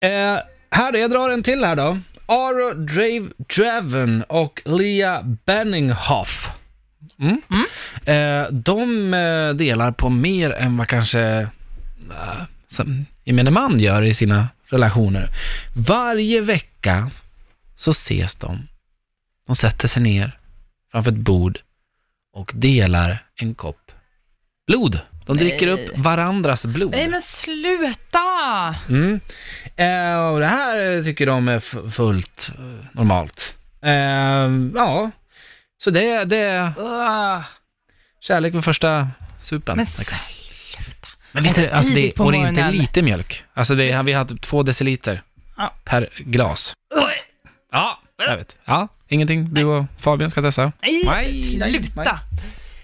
Eh, här, jag drar en till här då. Aro Drave Draven och Leah Benninghoff. Mm. Eh, de eh, delar på mer än vad kanske eh, som gemene man gör i sina relationer. Varje vecka så ses de. De sätter sig ner framför ett bord och delar en kopp blod. De dricker Nej. upp varandras blod. Nej men sluta! Mm. Eh, och det här tycker de är fullt eh, normalt. Eh, ja, så det, det är Ugh. kärlek vid första supen. Men sluta. Men visst är det, alltså det, och det är inte lite mjölk. Alltså det, är- vi har haft två deciliter Ja. per glas. Ja, jag vet. Ja, ingenting du och Fabian ska testa? Nej, Nej, nej, sluta!